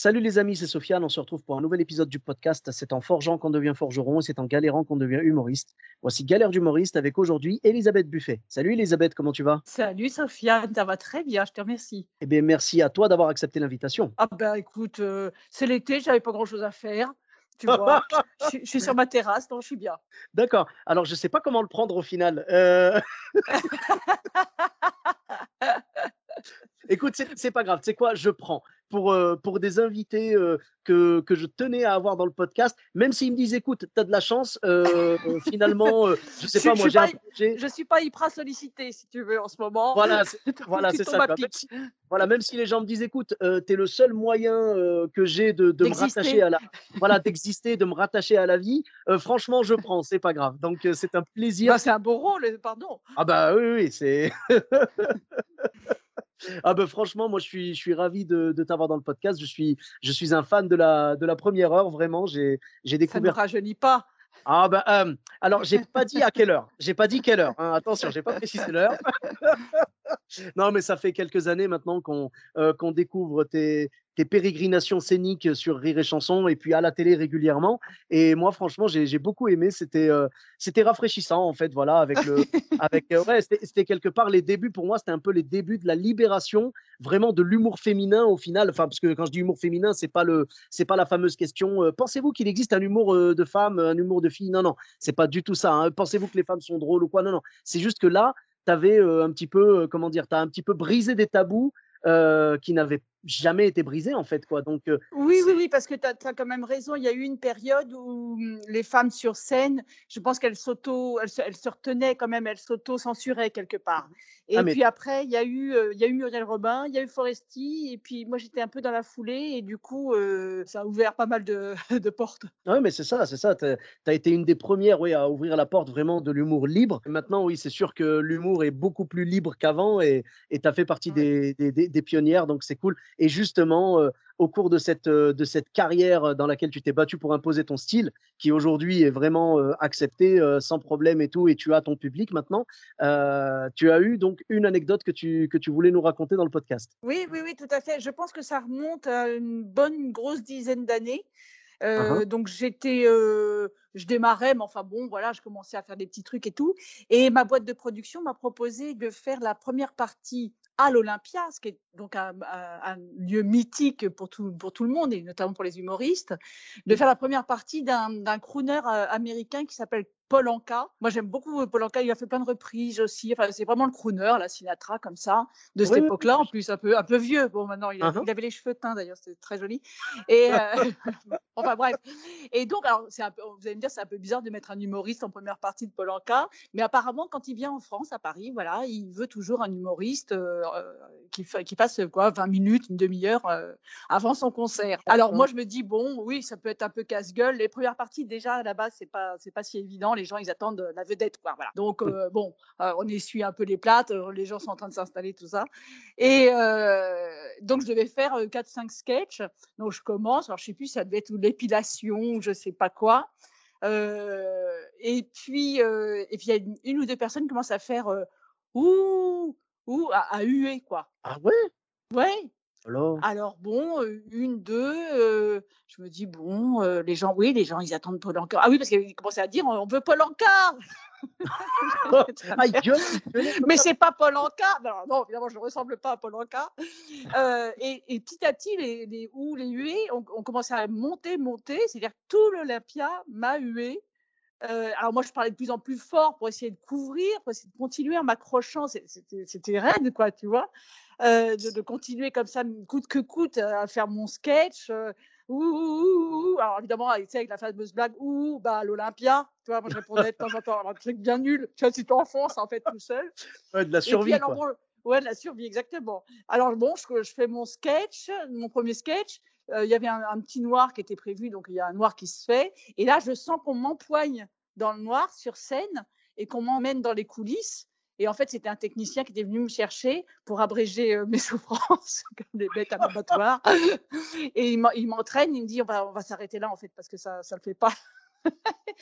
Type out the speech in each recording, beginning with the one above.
Salut les amis, c'est Sofiane. On se retrouve pour un nouvel épisode du podcast. C'est en forgeant qu'on devient forgeron et c'est en galérant qu'on devient humoriste. Voici Galère d'humoriste avec aujourd'hui Elisabeth Buffet. Salut Elisabeth, comment tu vas? Salut Sofiane, ça va très bien, je te remercie. Eh bien, merci à toi d'avoir accepté l'invitation. Ah ben écoute, euh, c'est l'été, j'avais pas grand chose à faire. Tu vois, je, je suis sur ma terrasse, donc je suis bien. D'accord. Alors, je ne sais pas comment le prendre au final. Euh, Écoute, c'est c'est pas grave. Tu sais quoi Je prends. Pour, euh, pour des invités euh, que, que je tenais à avoir dans le podcast, même s'ils me disent écoute, tu as de la chance, euh, finalement, je sais Je- pas, moi j'ai. Je suis pas hyper sollicitée, si tu veux, en ce moment. Voilà, c'est voilà, c'est ça. Même, si- voilà, même si les gens me disent écoute, tu es le seul moyen que j'ai de, de me D'exister. rattacher à la. Voilà, d'exister, de me rattacher à la vie, franchement, je prends, c'est pas grave. Donc, c'est un plaisir. Bah, c'est un beau rôle, pardon. Ah bah oui, oui, c'est. Ah bah franchement, moi je suis, je suis ravi de, de t'avoir dans le podcast. Je suis, je suis un fan de la, de la première heure, vraiment. J'ai, j'ai Ça ne découvert. rajeunit pas. Ah bah euh, alors j'ai pas dit à quelle heure. J'ai pas dit quelle heure. hein. Attention, j'ai pas précisé l'heure. non, mais ça fait quelques années maintenant qu'on euh, qu'on découvre tes, tes pérégrinations scéniques sur Rire et Chanson et puis à la télé régulièrement. Et moi, franchement, j'ai beaucoup aimé. C'était euh, c'était rafraîchissant en fait. Voilà, avec le avec euh, ouais, c'était quelque part les débuts pour moi. C'était un peu les débuts de la libération vraiment de l'humour féminin au final. Enfin, parce que quand je dis humour féminin, c'est pas le c'est pas la fameuse question. euh, Pensez-vous qu'il existe un humour euh, de femme, un humour de fille Non, non, c'est pas du tout ça. hein. Pensez-vous que les femmes sont drôles ou quoi? Non, non. C'est juste que là, tu avais un petit peu, euh, comment dire, tu as un petit peu brisé des tabous euh, qui n'avaient jamais été brisés en fait. quoi. Donc, euh, Oui, oui, oui, parce que tu as, quand même raison. Il y a eu une période où hum, les femmes sur scène, je pense qu'elles s'auto, elles se, elles se retenaient quand même, elles s'auto-censuraient quelque part. Et Ah, mais- puis après, il y a eu, euh, il y a eu Muriel Robin, il y a eu Foresti, et puis moi j'étais un peu dans la foulée, et du coup, euh, ça a ouvert pas mal de, de portes. Oui, mais c'est ça, c'est ça. Tu as, été une des premières oui, à ouvrir la porte vraiment de l'humour libre. Maintenant, oui, c'est sûr que l'humour est beaucoup plus libre qu'avant et tu as fait partie des, des- des- des pionnières, donc c'est cool. Et justement, euh, au cours de cette, euh, de cette carrière dans laquelle tu t'es battu pour imposer ton style, qui aujourd'hui est vraiment euh, accepté euh, sans problème et tout, et tu as ton public maintenant, euh, tu as eu donc une anecdote que tu, que tu voulais nous raconter dans le podcast. Oui, oui, oui, tout à fait. Je pense que ça remonte à une bonne grosse dizaine d'années. Uh-huh. Euh, donc j'étais, euh, je démarrais, mais enfin bon, voilà, je commençais à faire des petits trucs et tout. Et ma boîte de production m'a proposé de faire la première partie à l'Olympia, ce qui est donc un, lieu mythique pour tout, pour tout le monde et notamment pour les humoristes, de faire la première partie d'un d'un crooner euh, américain qui s'appelle Paul Anka. Moi j'aime beaucoup euh, Paul Anka, il a fait plein de reprises aussi. Enfin, c'est vraiment le crooner, la Sinatra comme ça, de cette Oui, oui, époque-là, en plus un peu, un peu vieux. Bon, maintenant il, a- Uh-huh. il avait les cheveux teints d'ailleurs, c'était très joli. Et euh, enfin bref. Et donc, alors, c'est un peu, vous allez me dire, c'est un peu bizarre de mettre un humoriste en première partie de Paul Anka, mais apparemment, quand il vient en France, à Paris, voilà, il veut toujours un humoriste euh, qui, passe quoi, 20 minutes, une demi-heure euh, avant son concert. Alors moi, je me dis bon, oui, ça peut être un peu casse-gueule. Les premières parties, déjà à la base, c'est pas, c'est pas si évident. Les gens, ils attendent euh, la vedette, quoi. Voilà. Donc euh, bon, euh, on essuie un peu les plates, les gens sont en train de s'installer, tout ça. Et euh, donc je devais faire 4-5 sketchs. Donc je commence, alors je sais plus, ça devait être l'épilation je sais pas quoi. Et puis, et puis il y a une, une ou deux personnes qui commencent à faire ouh, ouh, à, à huer quoi. Ah ouais? Ouais. Alors, Alors bon, euh, une, deux, euh, je me dis bon, euh, les gens, oui, les gens, ils attendent Paul Anka. Ah oui, parce qu'ils commençaient à dire on veut Paul Anka. ah, Mais c'est pas Paul Anka. Non, non, évidemment, je ne ressemble pas à Paul Anka. Et, et petit à petit, les, les ou les huées ont, ont commencé à monter, monter. C'est-à-dire tout l'Olympia m'a hué. Euh, alors moi, je parlais de plus en plus fort pour essayer de couvrir, pour essayer de continuer en m'accrochant. C'était raide, quoi, tu vois? Euh, de, de continuer comme ça, coûte que coûte, à faire mon sketch. euh, ouh, ouh, ouh, ouh. Alors évidemment, tu sais, avec la fameuse blague, ouh, bah, l'Olympia. Tu vois, moi, je répondais de temps en temps, un truc bien nul. Tu vois, tu t'enfonces, en fait, tout seul. Ouais, de la puis, survie, alors, quoi. bon, Ouais, de la survie, exactement. Alors bon, je, je fais mon sketch, mon premier sketch. Euh, Il y avait un, un petit noir qui était prévu, donc il y a un noir qui se fait. Et là, je sens qu'on m'empoigne dans le noir sur scène et qu'on m'emmène dans les coulisses. Et en fait, c'était un technicien qui était venu me chercher pour abréger euh, mes souffrances, comme des bêtes à l'abattoir. Et il m'en- il m'entraîne, il me dit on va, on va s'arrêter là en fait parce que ça ne le fait pas.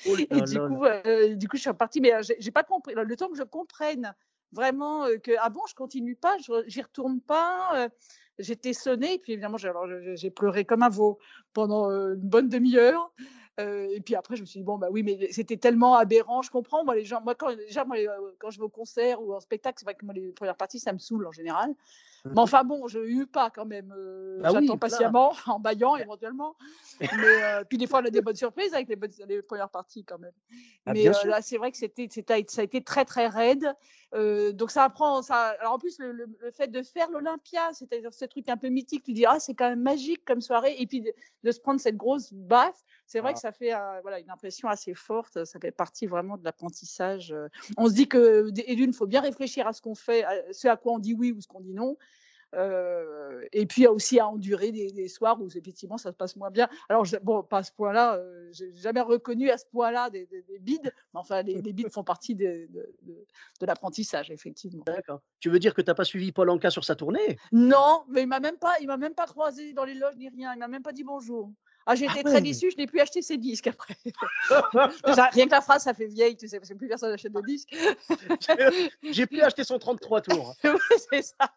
Oh Et du coup, euh, du coup, je suis repartie, mais j'ai pas compris. Le temps que je comprenne vraiment euh, que ah bon, je continue pas, j'y retourne pas. J'étais sonnée, puis évidemment, j'ai pleuré comme un veau pendant euh, une bonne demi-heure. Euh, et puis après, je me suis dit, bon, bah oui, mais c'était tellement aberrant, je comprends. Moi, les gens, moi, quand, déjà, moi, quand je vais au concert ou en spectacle, c'est vrai que moi, les premières parties, ça me saoule en général. Mais enfin, bon, je eu pas quand même. euh, Bah oui, J'attends patiemment, en baillant éventuellement. Mais euh, puis des fois, on a des bonnes surprises avec les, bonnes, les premières parties quand même. Ah, Mais là, c'est vrai que c'était, ça a été très, très raide. Donc, ça apprend. Ça... Alors, en plus, le, le- le fait de faire l'Olympia, c'est-à-dire ce truc un peu mythique, tu dis, ah, c'est quand même magique comme soirée. Et puis, de, de se prendre cette grosse baffe, c'est vrai Ah. que ça fait voilà, une impression assez forte. Ça fait partie vraiment de l'apprentissage. On se dit que, et d'une, il faut bien réfléchir à ce qu'on fait, à ce à quoi on dit oui ou ce qu'on dit non. Euh, et puis aussi à endurer des, des soirs où effectivement ça se passe moins bien. Alors, je- bon, pas à ce point-là, euh, j'ai jamais reconnu à ce point-là des, des- des bides, mais enfin, les, les bides font partie de, de- de- de l'apprentissage, effectivement. D'accord. Tu veux dire que tu n'as pas suivi Paul Anka sur sa tournée? Non, mais il m'a même pas, il m'a même pas croisé dans les loges ni rien, il m'a même pas dit bonjour. Ah, j'ai Ah ouais. très déçue, je n'ai plus acheté ses disques après. Déjà, rien que la phrase, ça fait vieille, tu sais, parce que plus personne n'achète de disques. J'ai pu acheter son 33 tours. C'est ça.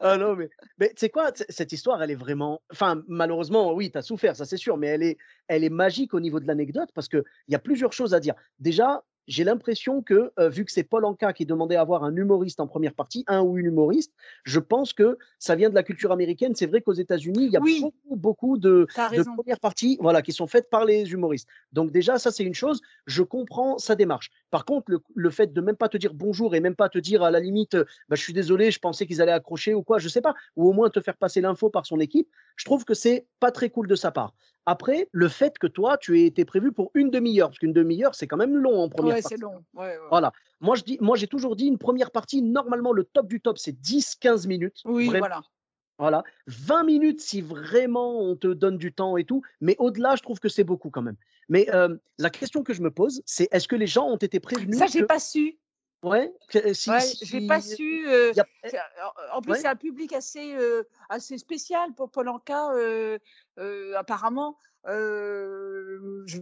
Ah non, mais, mais tu sais quoi, cette histoire, elle est vraiment. Enfin, malheureusement, oui, tu as souffert, ça c'est sûr, mais elle est, elle est magique au niveau de l'anecdote parce qu'il y a plusieurs choses à dire. Déjà, j'ai l'impression que, euh, vu que c'est Paul Anka qui demandait à avoir un humoriste en première partie, un ou une humoriste, je pense que ça vient de la culture américaine. C'est vrai qu'aux États-Unis, il y a Oui. beaucoup, beaucoup de, de premières parties voilà, qui sont faites par les humoristes. Donc déjà, ça c'est une chose, je comprends sa démarche. Par contre, le, le fait de même pas te dire bonjour et même pas te dire à la limite, bah, je suis désolé, je pensais qu'ils allaient accrocher ou quoi, je sais pas, ou au moins te faire passer l'info par son équipe, je trouve que c'est pas très cool de sa part. Après, le fait que toi, tu aies été prévu pour une demi-heure, parce qu'une demi-heure, c'est quand même long en première Ouais, partie. c'est long. Ouais, ouais. Voilà. Moi, je dis, moi, j'ai toujours dit une première partie, normalement, le top du top, c'est 10-15 minutes. Oui, Vraiment, voilà. voilà. 20 minutes si vraiment on te donne du temps et tout. Mais au-delà, je trouve que c'est beaucoup quand même. Mais euh, la question que je me pose, c'est est-ce que les gens ont été prévenus Ça, j'ai que- pas su. Ouais, si, Ouais, si- j'ai pas su. euh, a- c'est- en- plus, Ouais. c'est un public assez, euh, assez spécial pour Paul Anka, euh, euh, apparemment. Je-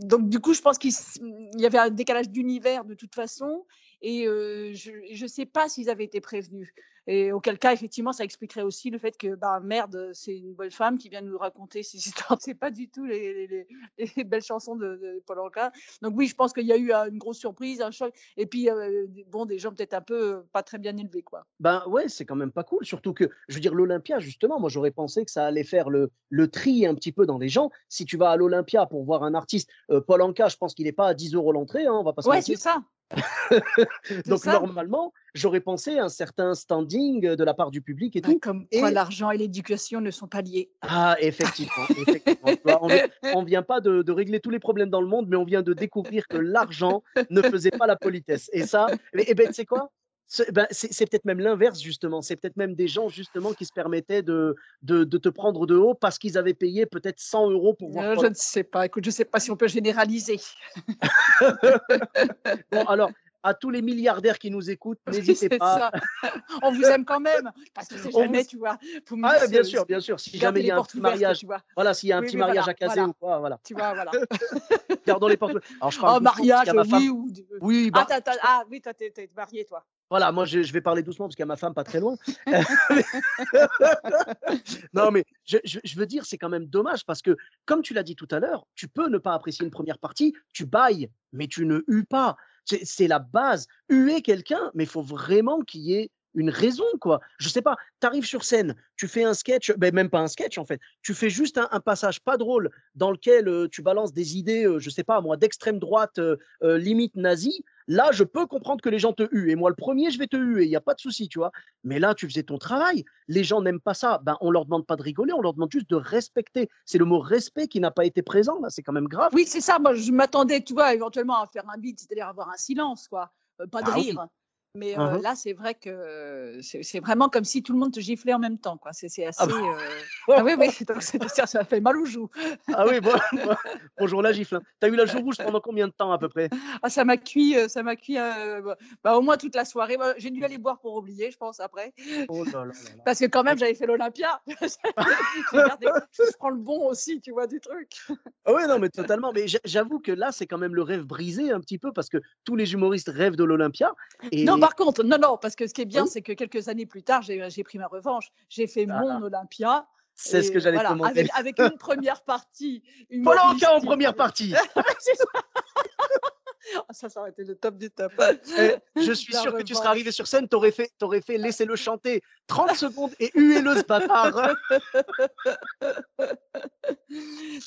Donc, du coup, je pense qu'il il y avait un décalage d'univers de toute façon. Et je ne sais pas s'ils avaient été prévenus. Et auquel cas, effectivement, ça expliquerait aussi le fait que, bah, merde, c'est une bonne femme qui vient nous raconter ces histoires. C'est pas du tout les, les- les- les belles chansons de, de Paul Anka. Donc, oui, je pense qu'il y a eu euh, une grosse surprise, un choc. Et puis, euh, bon, des gens peut-être un peu pas très bien élevés, quoi. Ben ouais, c'est quand même pas cool. Surtout que, je veux dire, l'Olympia, justement, moi j'aurais pensé que ça allait faire le, le tri un petit peu dans les gens. Si tu vas à l'Olympia pour voir un artiste, euh, Paul Anka, je pense qu'il n'est pas à 10 euros l'entrée, hein, on va pas se Ouais, c'est ça. Donc ça. normalement, j'aurais pensé un certain standing de la part du public et tout. comme Et- quoi l'argent et l'éducation ne sont pas liés. Ah, effectivement. on ne vient pas de, de régler tous les problèmes dans le monde, mais on vient de découvrir que l'argent ne faisait pas la politesse. Et ça, et, et ben, tu sais quoi? C'est ben, c'est- peut-être même l'inverse, justement. C'est peut-être même des gens, justement, qui se permettaient de, de, de te prendre de haut parce qu'ils avaient payé peut-être 100 euros pour voir. Euh, je ne sais pas. Écoute, je ne sais pas si on peut généraliser. Bon, alors, à tous les milliardaires qui nous écoutent, n'hésitez pas. ça. On vous aime quand même. Parce que c'est jamais, vous- tu vois. Faut Ah, bien sûr, bien sûr. Si jamais il y a un petit mariage, tu vois. voilà, s'il y a un Oui, petit oui, mariage voilà, à caser voilà. ou quoi, voilà. Tu vois, voilà. Gardons les portes. Alors, je parle Oh, mariage, ma femme- oui. Ou... Oui, Ah, bah, t'as- ah, oui, toi, t'es marié, toi. Voilà, moi je, je vais parler doucement parce qu'il y a ma femme pas très loin. non, mais je, je- je veux dire, c'est quand même dommage parce que, comme tu l'as dit tout à l'heure, tu peux ne pas apprécier une première partie, tu bailles, mais tu ne hues pas. C'est la base. Huer quelqu'un, mais il faut vraiment qu'il y ait une raison, quoi. Je sais pas, tu arrives sur scène, tu fais un sketch, ben même pas un sketch en fait, tu fais juste un, passage pas drôle dans lequel tu balances des idées, euh, je sais pas moi, d'extrême droite, euh, limite nazie. Là, je peux comprendre que les gens te huent. Et moi, le premier, je vais te huer. Il n'y a pas de souci, tu vois. Mais là, tu faisais ton travail. Les gens n'aiment pas ça. Ben, on leur demande pas de rigoler. On leur demande juste de respecter. C'est le mot respect qui n'a pas été présent. Là, c'est quand même grave. Oui, c'est ça. Moi, je m'attendais, tu vois, éventuellement à faire un beat, c'est-à-dire avoir un silence, quoi. Euh, pas de Ah oui. Mais Mmh euh, mh. là, c'est vrai que c'est vraiment comme si tout le monde te giflait en même temps. C'est assez. Ah bah euh, Ah oui, oui, donc ça, fait mal aux joues. Ah oui, bon, bon, bonjour la gifle. hein. Tu as eu la joue rouge pendant combien de temps à peu près? Ah, ça m'a cuit, ça m'a cuit euh, bah, bah, au moins toute la soirée. Bah, J'ai dû aller boire pour oublier, je pense, après. Oh là là là là. Parce que quand même, j'avais fait l'Olympia. Je prends le bon aussi, tu vois, du truc. Ah ouais, non, mais totalement. Mais j'a- j'avoue que là, c'est quand même le rêve brisé un petit peu parce que tous les humoristes rêvent de l'Olympia. Et Non, par contre, non, non, parce que ce qui est bien, Oui. c'est que quelques années plus tard, j'ai pris ma revanche. J'ai fait Ah. mon Olympia. c'est ce que j'allais voilà, avec, avec une première partie. Polenta en humoristique. première partie. Ça. Ah, ça, ça aurait été le top du top. Eh, je suis sûr que tu serais arrivé sur scène, t'aurais fait, t'aurais fait laissez-le chanter 30 secondes et huez-le ce bâtard.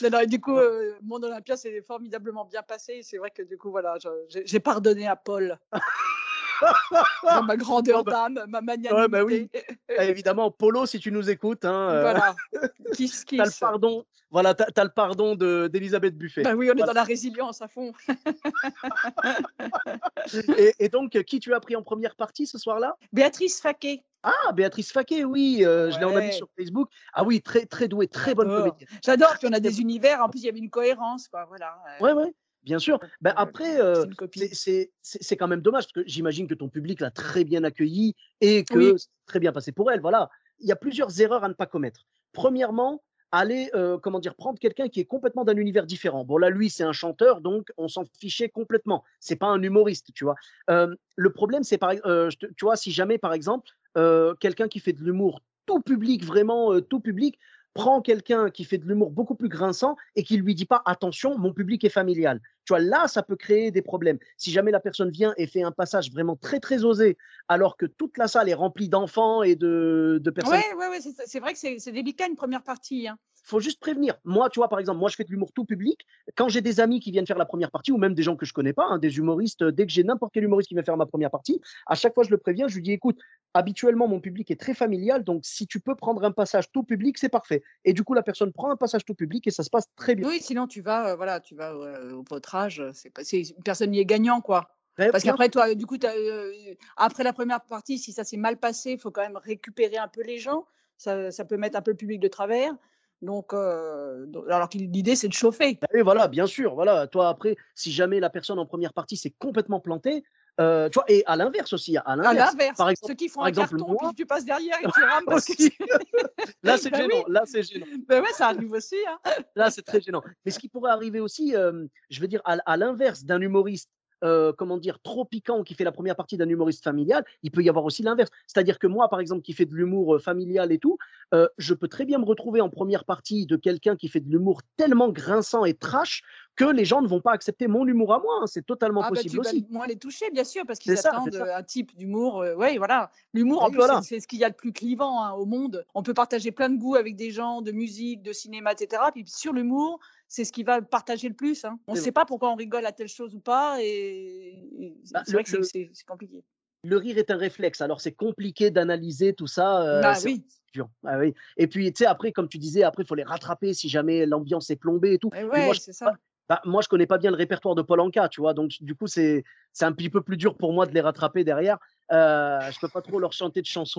Non, non, et du coup, euh, mon Olympia s'est formidablement bien passé. C'est vrai que du coup, voilà, j'ai pardonné à Paul. Dans ma grandeur bah, d'âme, ma magnanimité. bah oui. Eh, Évidemment, Polo, si tu nous écoutes, hein, euh, Voilà. Kiss, t'as le kiss. pardon. Voilà, t'as, t'as le pardon de, d'Elisabeth Buffet. Bah oui, on est Voilà. dans la résilience à fond. Et, et donc, qui tu as pris en première partie ce soir-là? Béatrice Faquet. Ah, Béatrice Faquet, oui, euh, je l'ai en ami Ouais. sur Facebook. Ah oui, très très douée, très bonne comédienne. J'adore. Puis on a des univers. En plus, il y avait une cohérence, quoi. Voilà. euh, Ouais, ouais, bien sûr. Ben, après, euh, c'est quand même dommage parce que j'imagine que ton public l'a très bien accueilli et que Oui. très bien passé pour elle. Voilà, il y a plusieurs erreurs à ne pas commettre. Premièrement, aller, euh, comment dire, prendre quelqu'un qui est complètement d'un univers différent. Bon, là, lui, c'est un chanteur, donc on s'en fichait complètement. C'est pas un humoriste, tu vois. Euh, le problème, c'est par, euh, tu vois, si jamais, par exemple, quelqu'un qui fait de l'humour tout public, vraiment tout public, prend quelqu'un qui fait de l'humour beaucoup plus grinçant et qui lui dit pas attention, mon public est familial. Tu vois, là, ça peut créer des problèmes. Si jamais la personne vient et fait un passage vraiment très, très osé, alors que toute la salle est remplie d'enfants et de, de personnes Ouais, ouais, ouais, c'est vrai que c'est c'est délicat une première partie. hein. Faut juste prévenir. Moi, tu vois, par exemple, moi, je fais de l'humour tout public. Quand j'ai des amis qui viennent faire la première partie, ou même des gens que je connais pas, hein, des humoristes, euh, dès que j'ai n'importe quel humoriste qui vient faire ma première partie, à chaque fois, je le préviens, je lui dis, écoute, habituellement, mon public est très familial, donc si tu peux prendre un passage tout public, c'est parfait. Et du coup, la personne prend un passage tout public et ça se passe très bien. Oui, sinon tu vas, euh, voilà, tu vas euh, au potrage. C'est personne n'y est gagnant, quoi. Ouais, Parce qu'après, toi, du coup, euh, après la première partie, si ça s'est mal passé, il faut quand même récupérer un peu les gens. Ça, ça peut mettre un peu le public de travers. Donc, euh, donc- alors que l'idée, c'est de chauffer. Bah oui, voilà, bien sûr. Voilà, toi après, si jamais la personne en première partie s'est complètement plantée, euh, tu vois, et à l'inverse aussi, à l'inverse. Par exemple, ceux qui font par un exemple, carton, moi- puis tu passes derrière et tu rames parce que là, c'est Bah gênant. oui. Là, c'est gênant. Ben ouais, ça arrive aussi. Hein. Là, c'est très gênant. Mais ce qui pourrait arriver aussi, euh, je veux dire, à, à l'inverse d'un humoriste, euh, comment dire, trop piquant qui fait la première partie d'un humoriste familial, il peut y avoir aussi l'inverse. C'est-à-dire que moi, par exemple, qui fait de l'humour euh, familial et tout, euh, je peux très bien me retrouver en première partie de quelqu'un qui fait de l'humour tellement grinçant et trash que les gens ne vont pas accepter mon humour à moi. hein. C'est totalement Ah bah, possible vas aussi. moins les toucher, bien sûr, parce qu'ils attendent ça. un type d'humour. oui, voilà. L'humour, en plus, voilà. c'est ce qu'il y a de plus clivant hein, au monde. On peut partager plein de goûts avec des gens, de musique, de cinéma, etc. Puis sur l'humour, c'est ce qui va partager le plus. hein. On ne sait pas pourquoi on rigole à telle chose ou pas, et, et Bah, c'est vrai que c'est- compliqué. Le rire est un réflexe. Alors, c'est compliqué d'analyser tout ça. euh, bah oui. Ah oui. Et puis, tu sais, après, comme tu disais, après, il faut les rattraper si jamais l'ambiance est plombée et tout. ouais, c'est ça. pas- bah, moi, je connais pas bien le répertoire de Paul Anka, tu vois. Donc, du coup, c'est c'est un petit peu plus dur pour moi de les rattraper derrière. Euh, je peux pas trop leur chanter de chansons.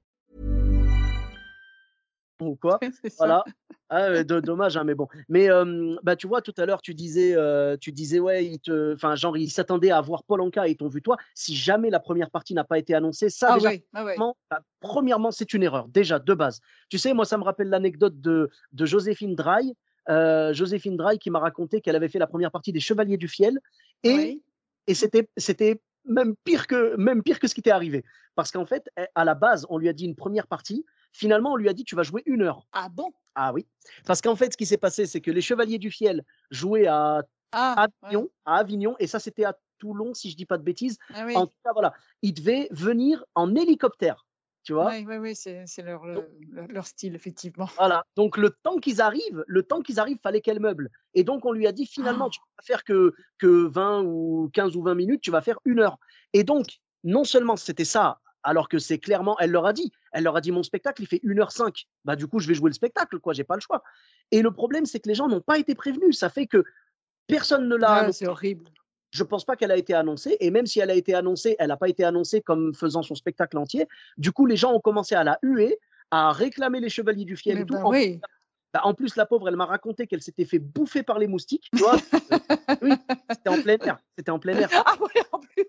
Ou quoi. Voilà. Ah, dommage, hein, mais bon. Mais euh, bah, tu vois, tout à l'heure, tu disais, euh, tu disais, ouais, ils te, enfin, genre, ils s'attendaient à voir Paul Anka et ils t'ont vu toi. Si jamais la première partie n'a pas été annoncée, ça, Ah déjà, ouais, ah ouais. Bah, premièrement, c'est une erreur, déjà, de base. Tu sais, moi, ça me rappelle l'anecdote de, de Joséphine Dry. Euh, Joséphine Dry qui m'a raconté qu'elle avait fait la première partie des Chevaliers du Fiel. Et, Ouais. et c'était, c'était même, pire que, même pire que ce qui était arrivé. Parce qu'en fait, à la base, on lui a dit une première partie. Finalement, on lui a dit, tu vas jouer une heure. Ah bon? Ah oui. Parce qu'en fait, ce qui s'est passé, c'est que les Chevaliers du Fiel jouaient à Ah, ouais. À Avignon, et ça, c'était à Toulon, si je dis pas de bêtises. Ah oui. En tout cas, voilà, ils devaient venir en hélicoptère, tu vois? Oui, oui, oui, c'est leur, Donc- leur, leur style, effectivement. Voilà. Donc le temps qu'ils arrivent, le temps qu'ils arrivent, fallait qu'elle meuble. Et donc on lui a dit finalement, Oh. tu vas pas faire que que 20 ou 15 ou 20 minutes, tu vas faire une heure. Et donc non seulement c'était ça, alors que c'est clairement, elle leur a dit, elle leur a dit mon spectacle il fait 1 heure 5 Bah du coup je vais jouer le spectacle quoi, j'ai pas le choix. Et le problème c'est que les gens n'ont pas été prévenus. Ça fait que personne ne l'a Ah, c'est horrible. Je pense pas qu'elle a été annoncée. Et même si elle a été annoncée, elle n'a pas été annoncée comme faisant son spectacle entier. Du coup, les gens ont commencé à la huer, à réclamer les chevaliers du fiel et tout. bah En, oui. Bah, en plus, la pauvre, elle m'a raconté qu'elle s'était fait bouffer par les moustiques. Tu vois oui, c'était en plein air. C'était en plein air. Ah oui, en plus.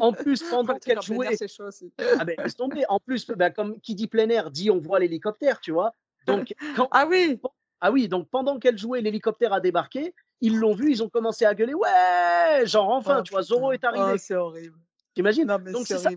En plus, pendant qu'elle air, jouait, c'est chaud aussi. ah ben, laisse tomber. En plus, bah, comme qui dit plein air dit on voit l'hélicoptère, tu vois. Donc, quand, Ah oui. ah oui, donc pendant qu'elle jouait, l'hélicoptère a débarqué. Ils l'ont vu, ils ont commencé à gueuler. Ouais, genre enfin, Oh, tu vois. Zoro est arrivé. Oh, c'est horrible. T'imagines? Non, mais Donc c'est c'est ça.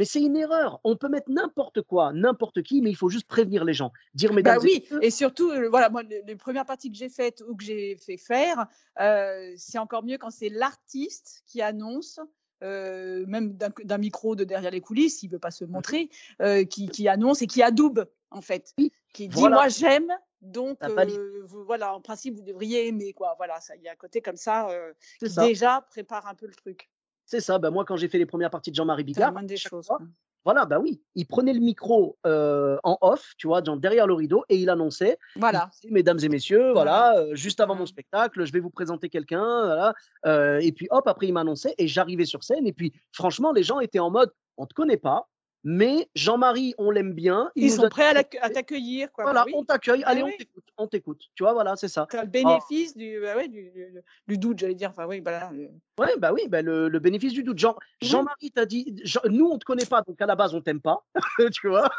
Mais c'est une erreur. On peut mettre n'importe quoi, n'importe qui, mais il faut juste prévenir les gens. Dire, mesdames Bah et oui, messieurs, et surtout, euh, voilà, moi, les, les premières parties que j'ai faites ou que j'ai fait faire, euh, c'est encore mieux quand c'est l'artiste qui annonce, euh, même d'un micro de derrière les coulisses, il veut pas se montrer, euh, qui, qui annonce et qui adoube, en fait, qui dit voilà. moi j'aime, donc euh, vous- voilà, en principe vous devriez aimer, quoi. Voilà, il y a un côté comme ça euh, c'est qui ça. déjà prépare un peu le truc. C'est ça. Ben, moi, quand j'ai fait les premières parties de Jean-Marie Bigard, des choses. fois, voilà, bah oui, il prenait le micro euh, en off, tu vois, genre derrière le rideau, et il annonçait, il Voilà. mesdames et messieurs, voilà, euh, juste avant mon spectacle, je vais vous présenter quelqu'un, voilà. Euh, et puis hop, après il m'annonçait, et j'arrivais sur scène, et puis franchement, les gens étaient en mode, on te connaît pas, mais Jean-Marie, on l'aime bien, il Ils sont prêts à, t'accueillir, quoi. Bah voilà, oui. on t'accueille, Bah allez, on oui. t'écoute, on t'écoute, tu vois, voilà, c'est ça. Le Oh, bénéfice du, bah ouais, du, du, du doute, j'allais dire. Enfin, oui, voilà. euh, Ouais, bah oui, bah le, le bénéfice du doute. Jean, Oui. Jean-Marie t'a dit, Jean- nous on te connaît pas, donc à la base on t'aime pas, tu vois.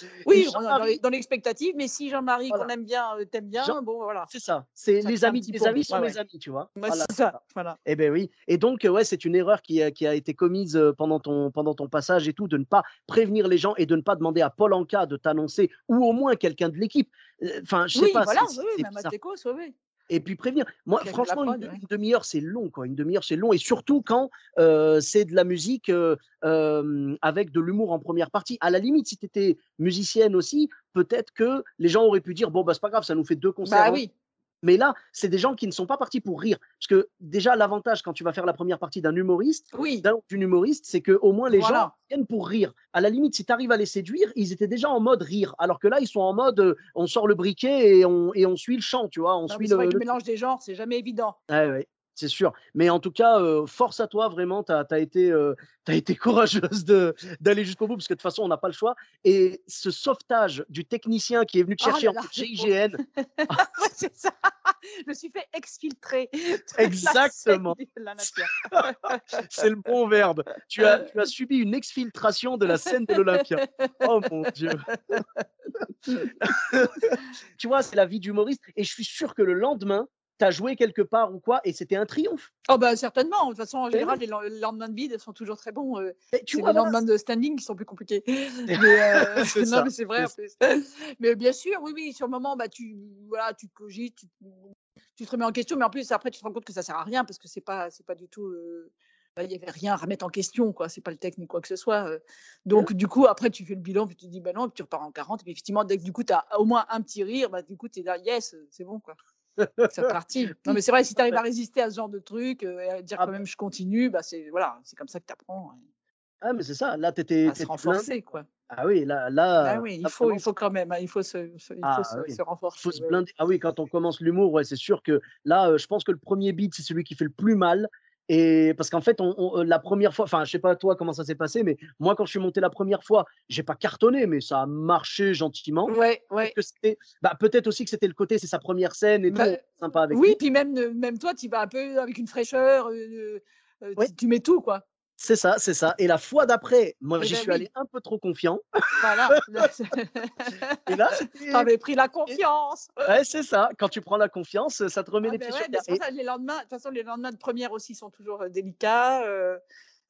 Et Oui, dans les, l'expectative, mais si Jean-Marie, qu'on aime bien, euh, t'aime bien, Jean- bon, voilà. c'est ça. C'est les amis, les amis sont Ouais, ouais. amis, tu vois. Voilà, c'est ça. Voilà. Eh ben oui. Et donc, euh, ouais, c'est une erreur qui a, qui a été commise euh, pendant ton, pendant ton passage et tout, de ne pas prévenir les gens et de ne pas demander à Paul Anka de t'annoncer ou au moins quelqu'un de l'équipe. Euh, Enfin, je sais Oui, pas, voilà, oui, même à. Técos, oui. Et puis prévenir. Moi, franchement, une, prod, ouais. une demi-heure, c'est long, quoi. Une demi-heure, c'est long. Et surtout quand euh, c'est de la musique euh, euh, avec de l'humour en première partie. À la limite, si tu étais musicienne aussi, peut-être que les gens auraient pu dire bon, bah, c'est pas grave, ça nous fait deux concerts. Bah oui. Mais là, c'est des gens qui ne sont pas partis pour rire. Parce que déjà, l'avantage quand tu vas faire la première partie d'un humoriste, Oui, d'un- d'une humoriste, c'est que au moins les gens viennent pour rire. À la limite, si tu arrives à les séduire, ils étaient déjà en mode rire. Alors que là, ils sont en mode euh, on sort le briquet et on, et on suit le chant, tu vois. On Non, suit c'est vrai le, que le le- mélange des genres, c'est jamais évident. Ouais, ouais, c'est sûr. Mais en tout cas, euh, force à toi, vraiment, tu as, été, euh, courageuse d'aller jusqu'au bout, parce que de toute façon, on n'a pas le choix. Et ce sauvetage du technicien qui est venu te Oh chercher là en là, mode c'est Ouais, ça. Je me suis fait exfiltrer. Exactement. c'est le bon verbe. Tu as, tu as subi une exfiltration de la scène de l'Olympia. Oh mon Dieu. tu vois, c'est la vie d'humoriste. Et je suis sûr que le lendemain, tu as joué quelque part ou quoi, et c'était un triomphe. Oh bah certainement. De toute façon, en Mais général, oui. les len- les lendemains de bide sont toujours très bons. euh, tu vois, les voilà, lendemains de standing qui sont plus compliqués. Mais, euh, C'est non, ça, mais c'est vrai en plus. Mais bien sûr, oui, oui, sur le moment, bah, tu, voilà, tu cogites, tu, tu te remets en question, mais en plus, après, tu te rends compte que ça sert à rien parce que c'est pas, c'est pas du tout. euh, bah, Il n'y avait rien à remettre en question, quoi. C'est pas le tech ni quoi que ce soit. euh. Donc, du coup, après, tu fais le bilan, puis tu te dis, bah non, puis tu repars en 40. Et puis, effectivement, dès que du coup, tu as au moins un petit rire, bah, du coup, tu es là, yes, c'est bon, quoi. C'est parti. Non, mais c'est vrai, si tu arrives à résister à ce genre de truc, euh, et à dire Ah quand bah. même, je continue, bah, c'est voilà, c'est comme ça que tu apprends Ah, mais c'est ça. Là, tu étais. à se renforcer, quoi. Ah oui, là, Ah là, oui, il faut, il faut quand même, hein, il faut se, se- il Ah, faut se, oui. se il renforcer. faut se ouais, ouais. blinder. Ah oui, quand on commence l'humour, ouais, c'est sûr que là, euh, je pense que le premier beat, c'est celui qui fait le plus mal. Et parce qu'en fait, on, on- euh, la première fois, enfin, je sais pas toi comment ça s'est passé, mais moi, quand je suis monté la première fois, j'ai pas cartonné, mais ça a marché gentiment. Ouais, Peut-être ouais. bah, peut-être aussi que c'était le côté, c'est sa première scène et Bah, tout, sympa avec Oui, lui. puis même, ne- même toi, tu vas un peu avec une fraîcheur, euh, euh, Ouais. tu, tu mets tout, quoi. C'est ça, c'est ça. Et la fois d'après, moi, Eh j'y ben suis oui. allé un peu trop confiant. Voilà. Et là, T'avais pris la confiance. ouais, c'est ça. Quand tu prends la confiance, ça te remet Ah les ben pieds ouais, sur terre. ça les lendemains, de toute façon, les lendemains de première aussi sont toujours euh, délicats. euh,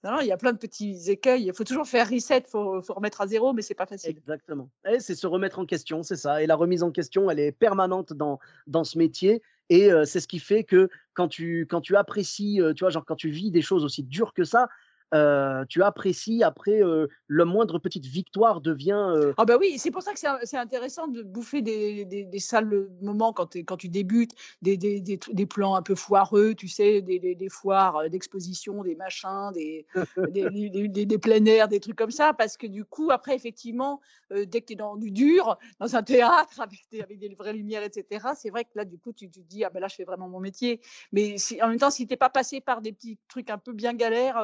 Non, non, il y a plein de petits écueils. Il faut toujours faire reset, il faut, faut remettre à zéro, mais c'est pas facile. Exactement. C'est se remettre en question, c'est ça. Et la remise en question, elle est permanente dans, dans ce métier. Et euh, c'est ce qui fait que quand tu, quand tu apprécies, euh, tu vois, genre quand tu vis des choses aussi dures que ça, euh, tu apprécies après euh, le moindre petite victoire devient. euh, Ah bah oui, c'est pour ça que c'est intéressant de bouffer des, des, des sales moments quand, quand tu débutes, des, des, des, plans un peu foireux, tu sais, des, foires euh, d'exposition, des machins, des, des, des, des- des plein air, des trucs comme ça, parce que du coup, après, effectivement, dès que tu es dans du dur, dans un théâtre, avec des, avec des vraies lumières, etc., c'est vrai que là, du coup, tu, te dis, ah ben là, je fais vraiment mon métier. Mais si, en même temps, si t'es pas passé par des petits trucs un peu bien galères,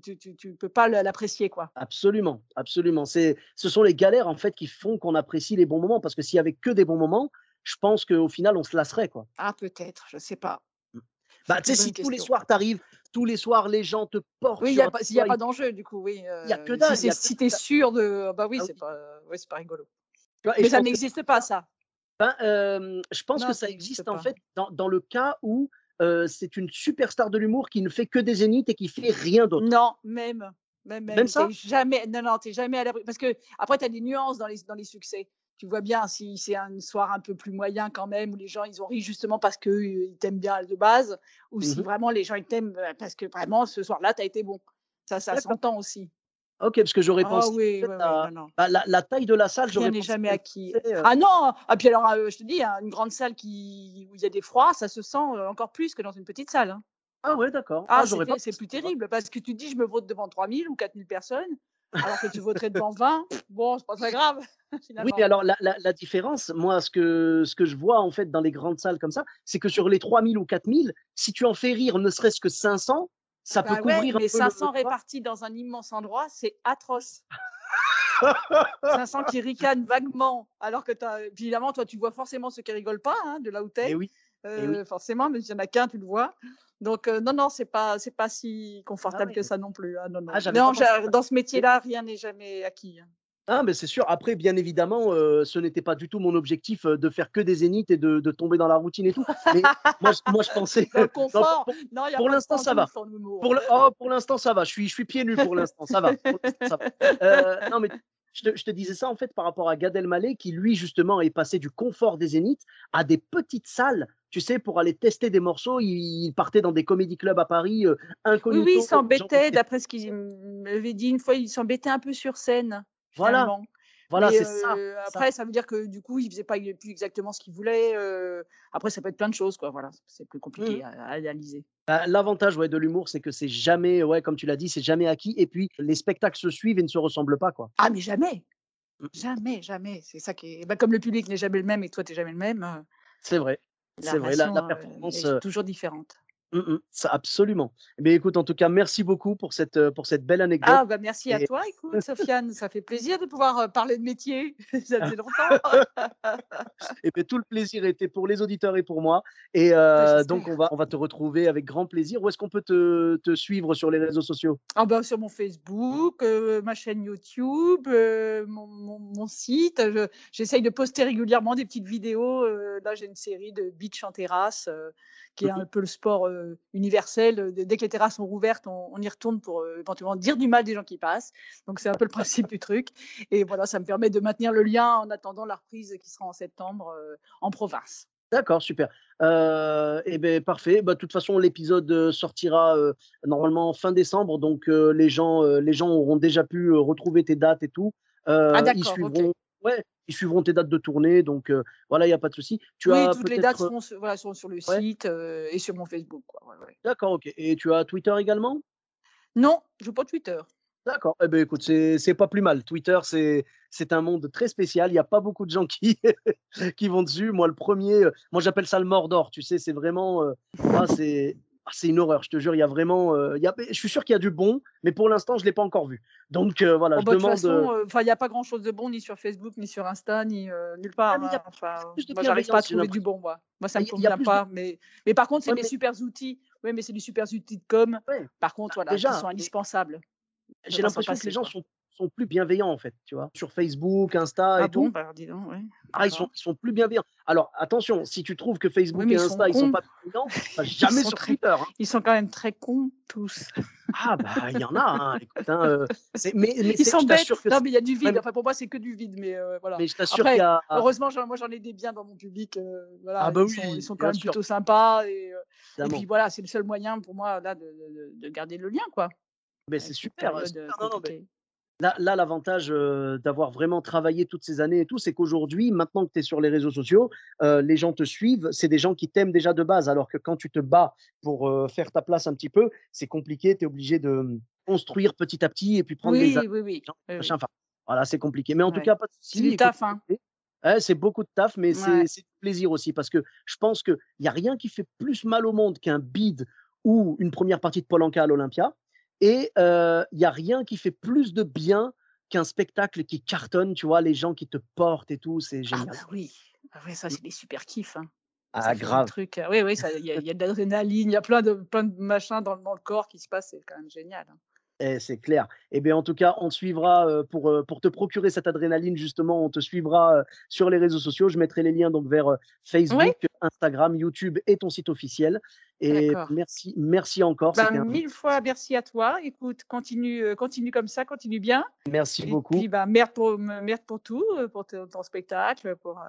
tu, tu, tu peux pas l'apprécier, quoi. Absolument, absolument. C'est, ce sont les galères en fait qui font qu'on apprécie les bons moments parce que s'il y avait que des bons moments, je pense qu'au final on se lasserait quoi. Ah, peut-être, je sais pas. Bah, C'est tu sais, si tous les soirs t'arrives, tous les soirs les gens te portent. Oui, il n'y a pas, pas d'enjeu, du coup, oui. Il y a que euh, dalle, Si il y a c'est- que si tu es dalle. sûr de. Bah oui, Ah c'est oui. pas, ouais, c'est pas rigolo. vois, Mais ça que- n'existe pas, ça. ben, euh, je pense Non, que ça existe en pas. fait dans, dans le cas où euh, c'est une superstar de l'humour qui ne fait que des zéniths et qui fait rien d'autre. Non, même. Même, même, Même ça? jamais, non, non, t'es jamais à l'abri. Parce que après, tu as des nuances dans les, dans les succès. Tu vois bien si c'est un soir un peu plus moyen quand même, où les gens ils ont ri justement parce qu'ils t'aiment bien de base, ou si Mhm. vraiment les gens ils t'aiment euh, parce que vraiment ce soir-là, tu as été bon. Ça, ça s'entend aussi. Ok, parce que j'aurais Ah pensé oui, oui, à- non, non. bah, la, la taille de la salle, j'aurais pensé jamais acquis. euh, Ah non Ah puis alors, euh, je te dis, hein, une grande salle qui, où il y a des froids, ça se sent euh, encore plus que dans une petite salle. hein. Ah ouais, d'accord. Ah, j'aurais c'était- pas c'est plus terrible parce que tu dis, je me vote devant 3000 ou 4000 personnes, alors que tu voterais devant 20. Bon, c'est pas très grave, finalement. Oui, alors la, la- la différence, moi, ce que, ce que je vois en fait dans les grandes salles comme ça, c'est que sur les 3000 ou 4000, si tu en fais rire ne serait-ce que 500, ça peut Bah couvrir un mais peu le- 500 tu vois. répartis dans un immense endroit, c'est atroce. 500 qui ricanent vaguement, alors que t'as- évidemment, toi, tu vois forcément ceux qui rigolent pas, hein, de là où t'es. Eh oui. eh oui. Euh, forcément, mais s'il y en a qu'un, tu le vois. Donc euh, non, non, c'est pas, c'est pas si confortable ouais. que ça non plus. hein, non, non. Ah, Non, dans ce métier-là, rien n'est jamais acquis. hein. Ah, mais c'est sûr. Après, bien évidemment, euh, ce n'était pas du tout mon objectif euh, de faire que des zéniths et de, de tomber dans la routine et tout. Mais moi, je- moi, je pensais. Le confort, pour, non, pour de l'instant, ça va. pour oh, pour l'instant, ça va. Je suis, je suis pieds nus pour l'instant. Ça va. Pour l'instant, ça va. Euh, non, mais je te, je te disais ça en fait par rapport à Gad Elmaleh qui, lui, justement, est passé du confort des zéniths à des petites salles. Tu sais, pour aller tester des morceaux, il, il partait dans des comédie clubs à Paris, euh, Oui, oui, il s'embêtait, d'après ce qu'il m'avait dit une fois, il s'embêtait un peu sur scène. Voilà. Voilà, c'est ça. ça. Après, ça veut dire que du coup, il faisait pas plus exactement ce qu'il voulait. Après, ça peut être plein de choses, quoi. Voilà, c'est plus compliqué Mhm. à, à analyser. Bah, L'avantage ouais, de l'humour, c'est que c'est jamais, ouais, comme tu l'as dit, c'est jamais acquis. Et puis, les spectacles se suivent et ne se ressemblent pas. quoi. Ah, mais jamais, Mm. jamais, jamais. C'est ça qui est. bah, comme le public n'est jamais le même et toi, tu n'es jamais le même, C'est vrai. la C'est vrai, la, la performance. est toujours différente. Mm, mm, ça, absolument. Mais écoute, en tout cas, merci beaucoup pour cette, pour cette belle anecdote. Ah, bah merci à Et- toi, écoute, Sofiane. Ça fait plaisir de pouvoir parler de métier. ça faisait longtemps. Et bien, tout le plaisir était pour les auditeurs et pour moi. Et euh, donc, on va, on va te retrouver avec grand plaisir. Où est-ce qu'on peut te, te suivre sur les réseaux sociaux? Ah bah, sur mon Facebook, euh, ma chaîne YouTube, euh, mon, mon- mon site. Je- J'essaye de poster régulièrement des petites vidéos. là, j'ai une série de beach en terrasse, qui est Mhm. un peu le sport euh, universel. Dès que les terrasses sont rouvertes, on, on y retourne pour euh, éventuellement dire du mal des gens qui passent. Donc, c'est un peu le principe du truc. Et voilà, ça me permet de maintenir le lien en attendant la reprise qui sera en septembre euh, en province. D'accord, super. Euh, et ben parfait. Bah, de toute façon, l'épisode sortira euh, normalement fin décembre, donc euh, les gens, les gens auront déjà pu retrouver tes dates et tout. Ah, ils suivront, ouais, ils suivront tes dates de tournée, donc euh, voilà, il n'y a pas de souci. Tu oui, as toutes les dates peut-être, seront, sur- voilà, sont sur le ouais. site euh, et sur mon Facebook. quoi. Ouais, ouais. d'accord, ok. Et tu as Twitter également? Non, je joue pas Twitter. D'accord. Eh ben écoute, c'est pas plus mal. Twitter, c'est c'est un monde très spécial. Il n'y a pas beaucoup de gens qui qui vont dessus. Moi, le premier, moi j'appelle ça le Mordor. Tu sais, c'est vraiment, euh, ah, c'est ah, c'est une horreur. Je te jure, il y a vraiment, euh, il y a, je suis sûr qu'il y a du bon, mais pour l'instant, je l'ai pas encore vu. Donc euh, voilà, Oh, je bah, de toute demande. façon, euh, il n'y a pas grand-chose de bon ni sur Facebook, ni sur Insta, ni euh, nulle part. mais il y a hein. Enfin, moi, j'arrive pas à trouver du bon, moi. Moi, ça Ah, me convient de- pas. Mais, mais par contre, c'est Ouais, des mais- super outils. Oui, mais c'est des super outils de com. Ouais. Par contre, voilà, déjà, qui sont indispensables. j'ai l'impression que les gens sont sont plus bienveillants en fait, tu vois? Sur Facebook, Insta Ah et bon, tout. bah dis donc, ouais. Ah, ils sont, ils sont plus bienveillants. Alors attention, si tu trouves que Facebook et ils sont Insta ils sont cons. pas bienveillants, va jamais sont sur très- Twitter. hein. Ils sont quand même très cons tous. Ah bah il y en a. Hein, écoute, hein, euh, mais mais Ils sont bêtes. que Non, mais il y a du vide. Enfin, pour moi, c'est que du vide. Mais euh, voilà. mais je t'assure qu'il y a. Heureusement, moi, j'en ai des biens dans mon public. euh, voilà, Ah bah ils, oui, sont, ils sont quand même sûr. plutôt sympas. Et, puis voilà, c'est le seul moyen pour moi là de, de- de garder le lien, quoi. Mais c'est super. période, super. Non, non, mais compliquée. Là, l'avantage euh, d'avoir vraiment travaillé toutes ces années et tout, c'est qu'aujourd'hui, maintenant que tu es sur les réseaux sociaux, euh, les gens te suivent. C'est des gens qui t'aiment déjà de base. Alors que quand tu te bats pour euh, faire ta place un petit peu, c'est compliqué. Tu es obligé de hum, construire petit à petit et puis prendre Oui, des oui, oui. oui. Enfin, voilà, c'est compliqué. Mais en tout cas, pas de C'est du taf, hein. Ouais, c'est beaucoup de taf, mais Ouais. c'est du plaisir aussi parce que je pense qu'il n'y a rien qui fait plus mal au monde qu'un bid ou une première partie de Polanka à l'Olympia. Et euh, il n'y a rien qui fait plus de bien qu'un spectacle qui cartonne, tu vois, les gens qui te portent et tout, c'est Ah génial. bah oui. Ah ça, c'est des super kiffs. hein. Ah, Ça grave. trucs, euh, Oui, oui, il y, a- il y a de l'adrénaline, il y a plein de, plein de machins dans, dans le corps qui se passent, c'est quand même génial. hein. Eh, c'est clair. Eh bien, en tout cas, on te suivra euh, pour, euh, pour te procurer cette adrénaline, justement. On te suivra euh, sur les réseaux sociaux. Je mettrai les liens donc vers Facebook, Instagram, YouTube et ton site officiel. Et merci, merci encore. Ben, un- mille fois merci à toi. Écoute, continue, euh, continue comme ça, continue bien. Merci Et beaucoup. puis, ben, merde, pour, merde pour tout, euh, pour ton, ton spectacle, pour. euh,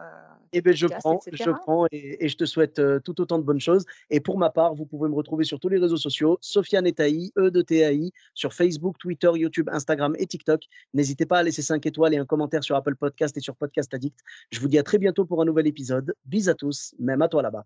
Eh bien, je podcast, prends, je prends et, et je te souhaite tout autant de bonnes choses. Et pour ma part, vous pouvez me retrouver sur tous les réseaux sociaux, Sofiane Etaï, E de TAI, sur Facebook, Twitter, YouTube, Instagram et TikTok. N'hésitez pas à laisser 5 étoiles et un commentaire sur Apple Podcast et sur Podcast Addict. Je vous dis à très bientôt pour un nouvel épisode. Bis à tous, même à toi là-bas.